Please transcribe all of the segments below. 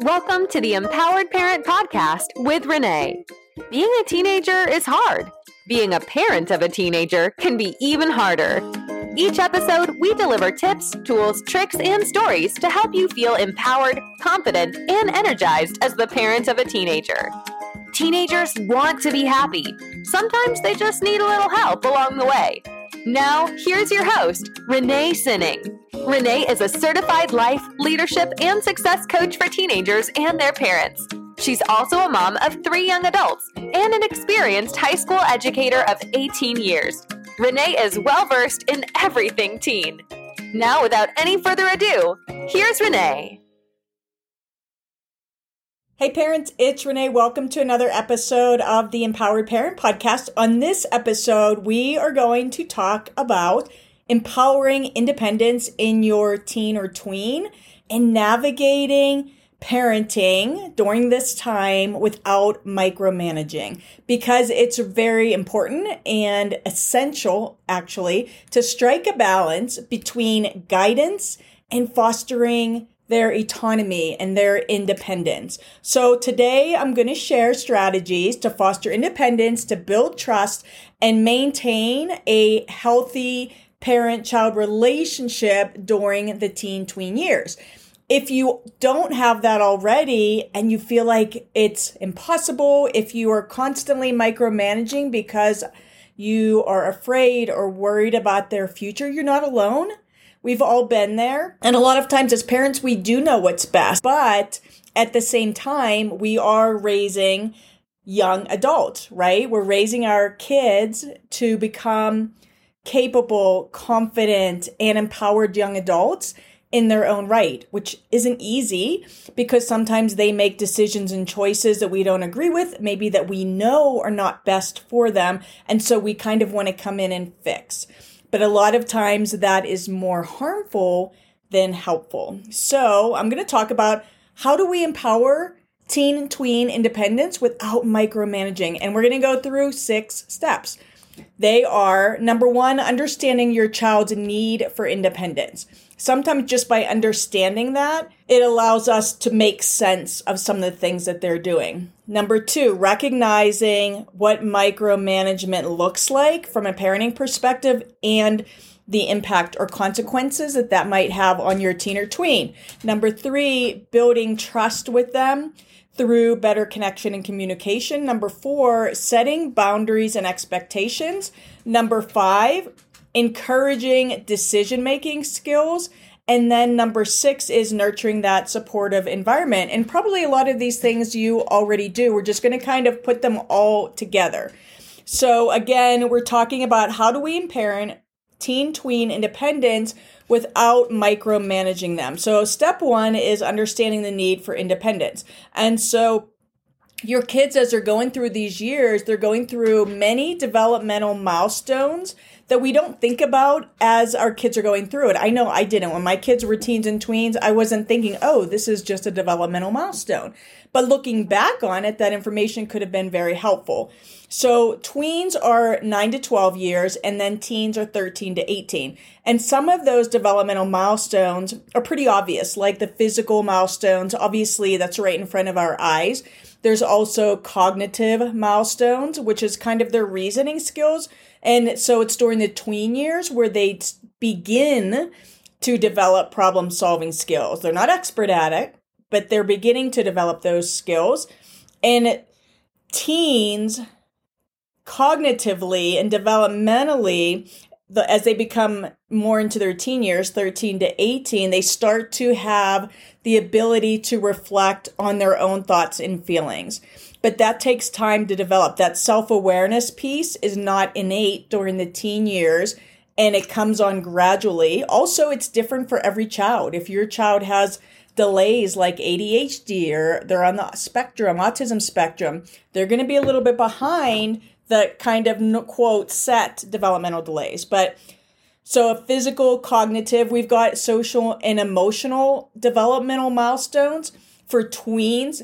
Welcome to the Empowered Parent Podcast with Renee. Being a teenager is hard. Being a parent of a teenager can be even harder. Each episode, we deliver tips, tools, tricks, and stories to help you feel empowered, confident, and energized as the parent of a teenager. Teenagers want to be happy. Sometimes they just need a little help along the way. Now, here's your host, Renee Sinning. Renee is a certified life, leadership, and success coach for teenagers and their parents. She's also a mom of three young adults and an experienced high school educator of 18 years. Renee is well versed in everything teen. Now, without any further ado, here's Renee. Hey parents, it's Renee. Welcome to another episode of the Empowered Parent Podcast. On this episode, we are going to talk about empowering independence in your teen or tween and navigating parenting during this time without micromanaging because it's very important and essential actually to strike a balance between guidance and fostering their autonomy and their independence. So today I'm going to share strategies to foster independence, to build trust and maintain a healthy parent child relationship during the teen tween years. If you don't have that already and you feel like it's impossible, if you are constantly micromanaging because you are afraid or worried about their future, you're not alone. We've all been there. And a lot of times as parents, we do know what's best. But at the same time, we are raising young adults, right? We're raising our kids to become capable, confident, and empowered young adults in their own right, which isn't easy because sometimes they make decisions and choices that we don't agree with, maybe that we know are not best for them. And so we kind of want to come in and fix. But a lot of times that is more harmful than helpful. So I'm going to talk about how do we empower teen and tween independence without micromanaging. And we're going to go through six steps. They are number one, understanding your child's need for independence. Sometimes just by understanding that, it allows us to make sense of some of the things that they're doing. Number two, recognizing what micromanagement looks like from a parenting perspective and the impact or consequences that that might have on your teen or tween. Number three, building trust with them through better connection and communication. Number four, setting boundaries and expectations. Number five, encouraging decision making skills. And then number six is nurturing that supportive environment. And probably a lot of these things you already do. We're just going to kind of put them all together. So again, we're talking about how do we parent teen tween independence without micromanaging them. So step one is understanding the need for independence. And so your kids, as they're going through these years, they're going through many developmental milestones that we don't think about as our kids are going through it. I know I didn't. When my kids were teens and tweens, I wasn't thinking, oh, this is just a developmental milestone. But looking back on it, that information could have been very helpful. So tweens are 9 to 12 years and then teens are 13 to 18. And some of those developmental milestones are pretty obvious, like the physical milestones. Obviously, that's right in front of our eyes. There's also cognitive milestones, which is kind of their reasoning skills. And so it's during the tween years where they begin to develop problem solving skills. They're not expert at it, but they're beginning to develop those skills. And teens, cognitively and developmentally, the, as they become more into their teen years, 13 to 18, they start to have the ability to reflect on their own thoughts and feelings. But that takes time to develop. That self awareness piece is not innate during the teen years and it comes on gradually. Also, it's different for every child. If your child has delays like ADHD or they're on the spectrum, autism spectrum, they're going to be a little bit behind the kind of quote set developmental delays. But so a physical, cognitive, we've got social and emotional developmental milestones for tweens.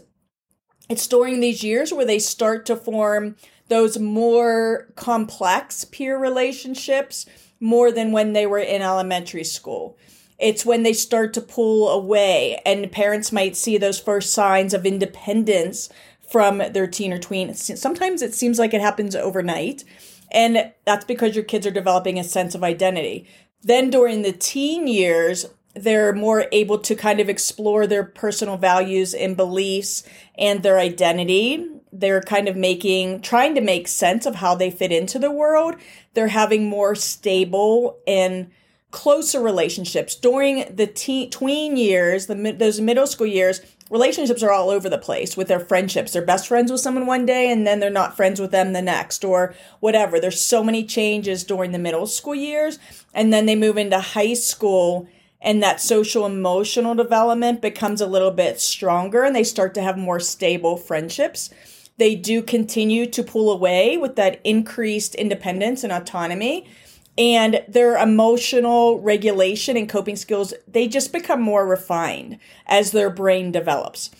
It's during these years where they start to form those more complex peer relationships more than when they were in elementary school. It's when they start to pull away, and parents might see those first signs of independence from their teen or tween. Sometimes it seems like it happens overnight, and that's because your kids are developing a sense of identity. Then during the teen years, they're more able to kind of explore their personal values and beliefs and their identity. They're kind of making, trying to make sense of how they fit into the world. They're having more stable and closer relationships during the teen, tween years, the those middle school years. Relationships are all over the place with their friendships. They're best friends with someone one day and then they're not friends with them the next or whatever. There's so many changes during the middle school years and then they move into high school and that social emotional development becomes a little bit stronger and they start to have more stable friendships. They do continue to pull away with that increased independence and autonomy. And their emotional regulation and coping skills, they just become more refined as their brain develops.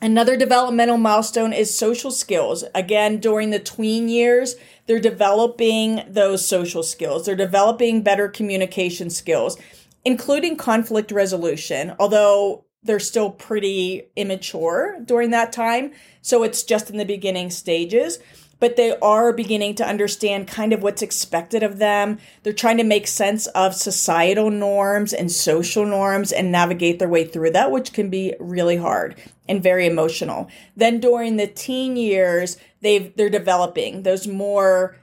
Another developmental milestone is social skills. Again, during the tween years, they're developing those social skills. They're developing better communication skills including conflict resolution, although they're still pretty immature during that time. So it's just in the beginning stages, but they are beginning to understand kind of what's expected of them. They're trying to make sense of societal norms and social norms and navigate their way through that, which can be really hard and very emotional. Then during the teen years, they've, they're developing those more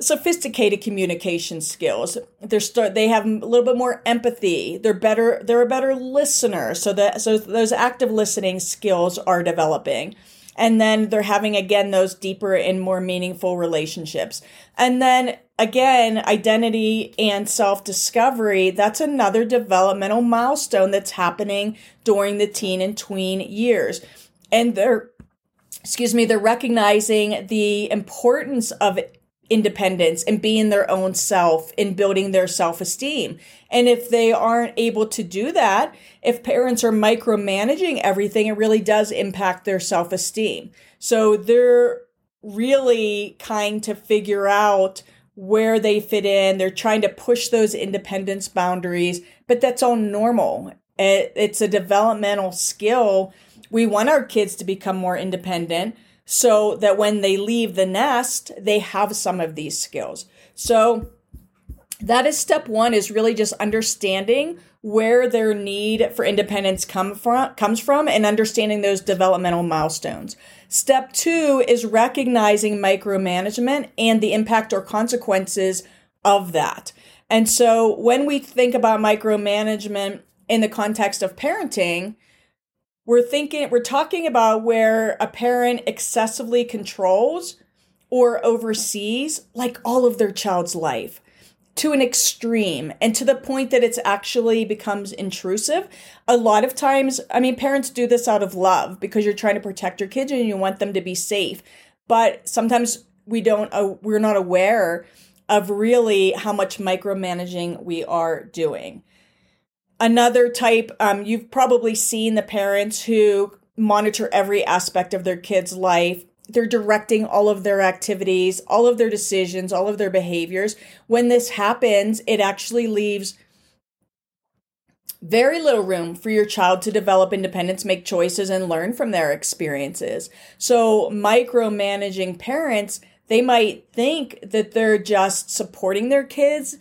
sophisticated communication skills. They're start they have a little bit more empathy. They're better they're a better listener. So that so those active listening skills are developing. And then they're having again those deeper and more meaningful relationships. And then again, identity and self-discovery, that's another developmental milestone that's happening during the teen and tween years. And they're excuse me, they're recognizing the importance of independence and being their own self and building their self esteem. And if they aren't able to do that, if parents are micromanaging everything, it really does impact their self esteem. So they're really kind to figure out where they fit in. They're trying to push those independence boundaries, but that's all normal. It's a developmental skill. We want our kids to become more independent so that when they leave the nest, they have some of these skills. So that is step one is really just understanding where their need for independence come from comes from and understanding those developmental milestones. Step 2 is recognizing micromanagement and the impact or consequences of that. And so when we think about micromanagement in the context of parenting, we're thinking we're talking about where a parent excessively controls or oversees like all of their child's life to an extreme and to the point that it's actually becomes intrusive. A lot of times, I mean, parents do this out of love because you're trying to protect your kids and you want them to be safe. But sometimes we don't, uh, we're not aware of really how much micromanaging we are doing. Another type, um, you've probably seen the parents who monitor every aspect of their kid's life. They're directing all of their activities, all of their decisions, all of their behaviors. When this happens, it actually leaves very little room for your child to develop independence, make choices, and learn from their experiences. So, micromanaging parents, they might think that they're just supporting their kids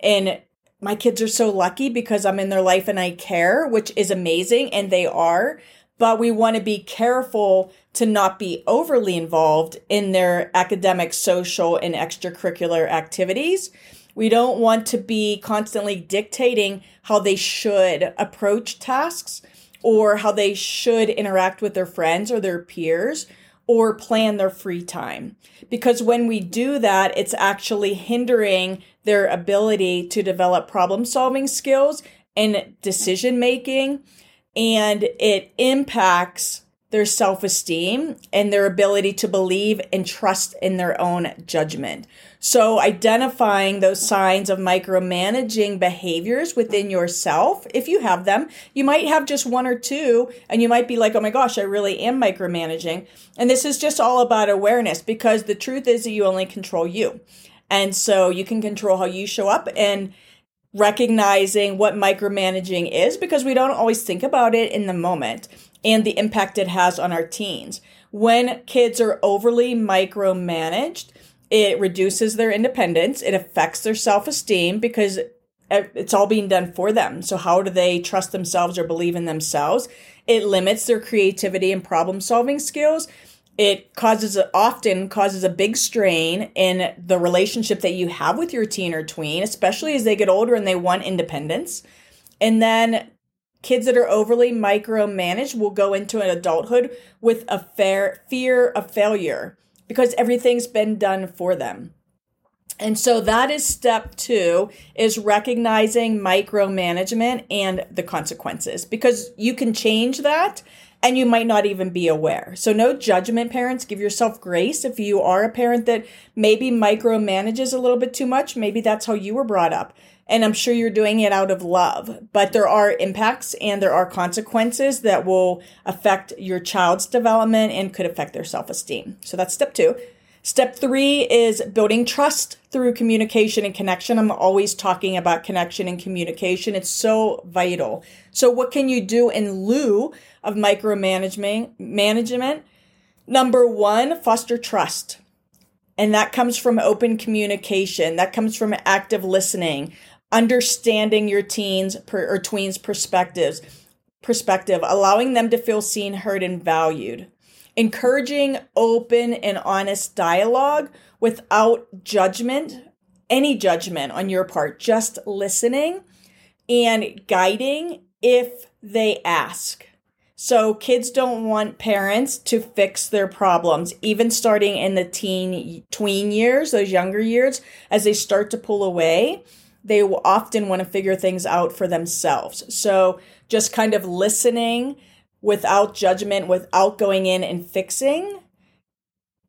and my kids are so lucky because I'm in their life and I care, which is amazing, and they are. But we want to be careful to not be overly involved in their academic, social, and extracurricular activities. We don't want to be constantly dictating how they should approach tasks or how they should interact with their friends or their peers or plan their free time. Because when we do that, it's actually hindering their ability to develop problem solving skills and decision making. And it impacts their self esteem and their ability to believe and trust in their own judgment. So, identifying those signs of micromanaging behaviors within yourself, if you have them, you might have just one or two, and you might be like, oh my gosh, I really am micromanaging. And this is just all about awareness because the truth is that you only control you. And so you can control how you show up and recognizing what micromanaging is because we don't always think about it in the moment and the impact it has on our teens. When kids are overly micromanaged, it reduces their independence, it affects their self esteem because it's all being done for them. So, how do they trust themselves or believe in themselves? It limits their creativity and problem solving skills. It causes often causes a big strain in the relationship that you have with your teen or tween, especially as they get older and they want independence. And then kids that are overly micromanaged will go into an adulthood with a fair fear of failure because everything's been done for them. And so that is step two is recognizing micromanagement and the consequences because you can change that and you might not even be aware. So no judgment parents, give yourself grace if you are a parent that maybe micromanages a little bit too much, maybe that's how you were brought up. And I'm sure you're doing it out of love, but there are impacts and there are consequences that will affect your child's development and could affect their self-esteem. So that's step 2. Step three is building trust through communication and connection. I'm always talking about connection and communication. It's so vital. So what can you do in lieu of micromanagement management? Number one, foster trust. And that comes from open communication. That comes from active listening, understanding your teens per, or tweens perspectives, perspective, allowing them to feel seen, heard, and valued encouraging open and honest dialogue without judgment, any judgment on your part, just listening and guiding if they ask. So kids don't want parents to fix their problems, even starting in the teen tween years, those younger years, as they start to pull away, they will often want to figure things out for themselves. So just kind of listening without judgment, without going in and fixing,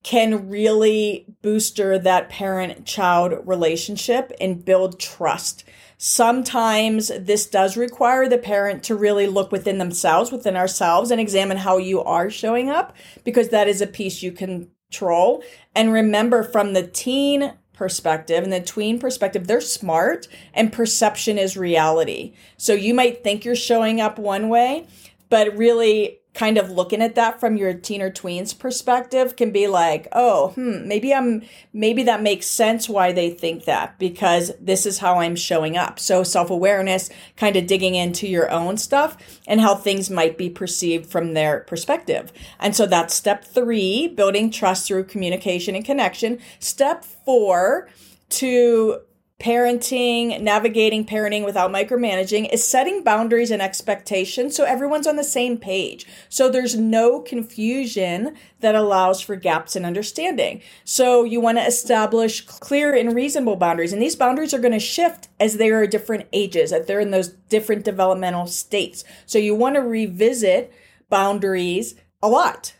can really booster that parent child relationship and build trust. Sometimes this does require the parent to really look within themselves, within ourselves, and examine how you are showing up because that is a piece you control. And remember, from the teen perspective and the tween perspective, they're smart and perception is reality. So you might think you're showing up one way, but really kind of looking at that from your teen or tweens perspective can be like, oh, hmm, maybe I'm, maybe that makes sense why they think that because this is how I'm showing up. So self awareness, kind of digging into your own stuff and how things might be perceived from their perspective. And so that's step three, building trust through communication and connection. Step four, to parenting, navigating parenting without micromanaging is setting boundaries and expectations so everyone's on the same page. So there's no confusion that allows for gaps in understanding. So you want to establish clear and reasonable boundaries. And these boundaries are going to shift as they are different ages, as they're in those different developmental states. So you want to revisit boundaries a lot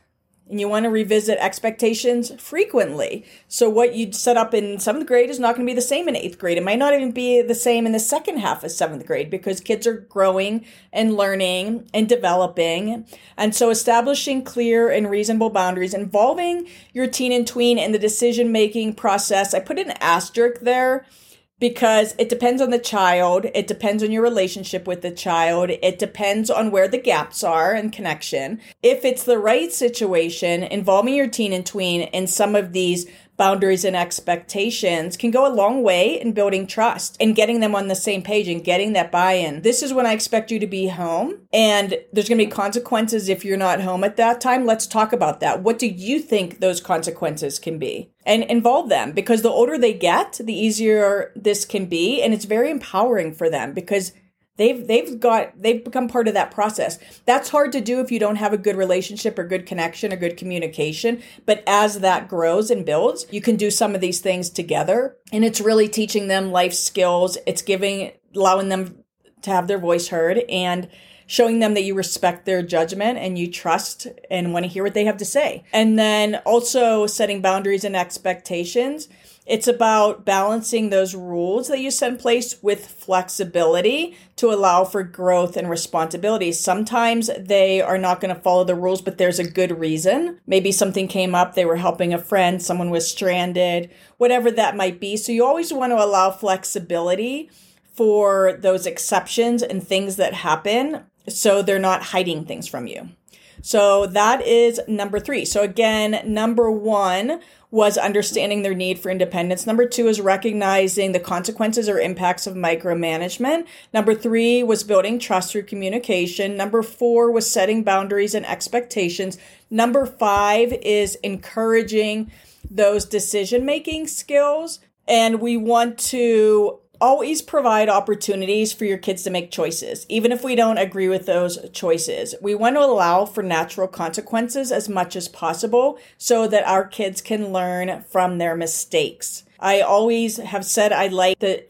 and you want to revisit expectations frequently. So what you'd set up in seventh grade is not going to be the same in eighth grade. It might not even be the same in the second half of seventh grade because kids are growing and learning and developing. And so establishing clear and reasonable boundaries involving your teen and tween in the decision making process. I put an asterisk there because it depends on the child. It depends on your relationship with the child. It depends on where the gaps are and connection. If it's the right situation involving your teen and tween in some of these boundaries and expectations can go a long way in building trust and getting them on the same page and getting that buy-in. This is when I expect you to be home and there's going to be consequences if you're not home at that time. Let's talk about that. What do you think those consequences can be? And involve them because the older they get, the easier this can be and it's very empowering for them because They've they've got they've become part of that process. That's hard to do if you don't have a good relationship or good connection or good communication, but as that grows and builds, you can do some of these things together and it's really teaching them life skills. It's giving allowing them to have their voice heard and showing them that you respect their judgment and you trust and want to hear what they have to say. And then also setting boundaries and expectations it's about balancing those rules that you set in place with flexibility to allow for growth and responsibility. Sometimes they are not going to follow the rules, but there's a good reason. Maybe something came up, they were helping a friend, someone was stranded, whatever that might be. So you always want to allow flexibility for those exceptions and things that happen so they're not hiding things from you. So that is number three. So again, number one was understanding their need for independence. Number two is recognizing the consequences or impacts of micromanagement. Number three was building trust through communication. Number four was setting boundaries and expectations. Number five is encouraging those decision making skills. And we want to always provide opportunities for your kids to make choices, even if we don't agree with those choices. We want to allow for natural consequences as much as possible so that our kids can learn from their mistakes. I always have said I like the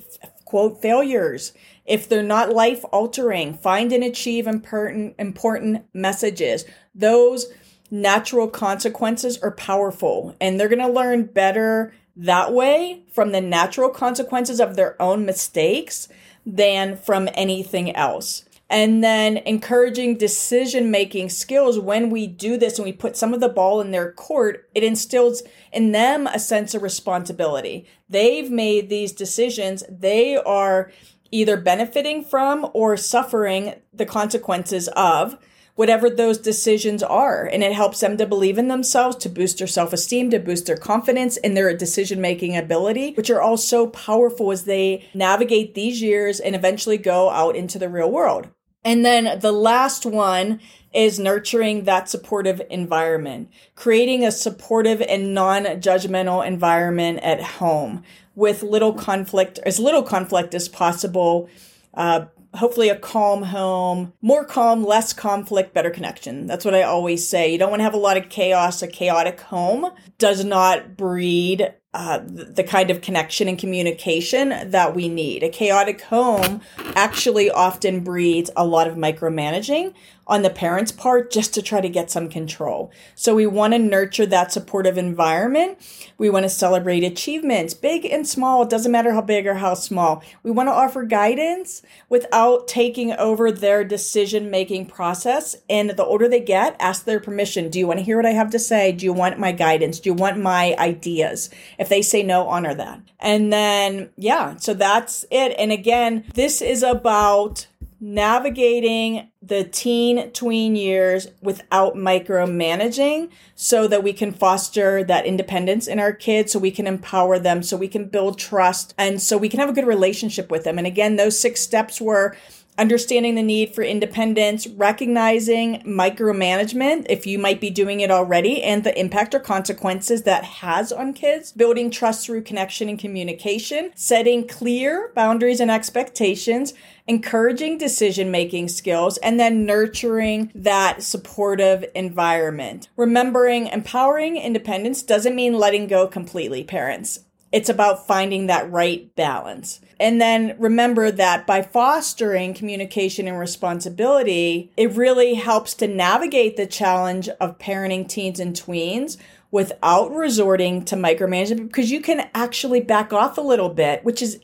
quote failures. If they're not life altering, find and achieve important, important messages. Those natural consequences are powerful and they're going to learn better that way from the natural consequences of their own mistakes than from anything else. And then encouraging decision making skills when we do this and we put some of the ball in their court, it instills in them a sense of responsibility. They've made these decisions. They are either benefiting from or suffering the consequences of whatever those decisions are. And it helps them to believe in themselves, to boost their self esteem, to boost their confidence in their decision making ability, which are all so powerful as they navigate these years and eventually go out into the real world. And then the last one is nurturing that supportive environment, creating a supportive and non judgmental environment at home with little conflict, as little conflict as possible. Uh, hopefully a calm home, more calm, less conflict, better connection. That's what I always say. You don't want to have a lot of chaos. A chaotic home does not breed uh, the kind of connection and communication that we need. A chaotic home actually often breeds a lot of micromanaging, on the parents' part just to try to get some control. So we want to nurture that supportive environment. We want to celebrate achievements, big and small. It doesn't matter how big or how small. We want to offer guidance without taking over their decision making process. And the older they get, ask their permission. Do you want to hear what I have to say? Do you want my guidance? Do you want my ideas? If they say no, honor that. And then, yeah, so that's it. And again, this is about navigating the teen tween years without micromanaging so that we can foster that independence in our kids so we can empower them so we can build trust and so we can have a good relationship with them. And again those six steps were understanding the need for independence, recognizing micromanagement if you might be doing it already and the impact or consequences that has on kids, building trust through connection and communication, setting clear boundaries and expectations, encouraging decision making skills, and then nurturing that supportive environment. Remembering empowering independence doesn't mean letting go completely, parents. It's about finding that right balance. And then remember that by fostering communication and responsibility, it really helps to navigate the challenge of parenting teens and tweens without resorting to micromanagement because you can actually back off a little bit, which is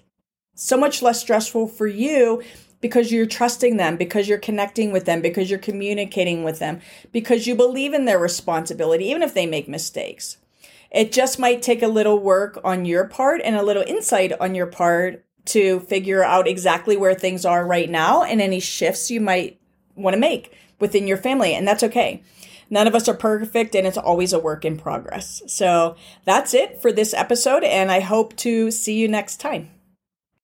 so much less stressful for you because you're trusting them, because you're connecting with them, because you're communicating with them, because you believe in their responsibility, even if they make mistakes. It just might take a little work on your part and a little insight on your part to figure out exactly where things are right now and any shifts you might want to make within your family. And that's okay. None of us are perfect and it's always a work in progress. So that's it for this episode. And I hope to see you next time.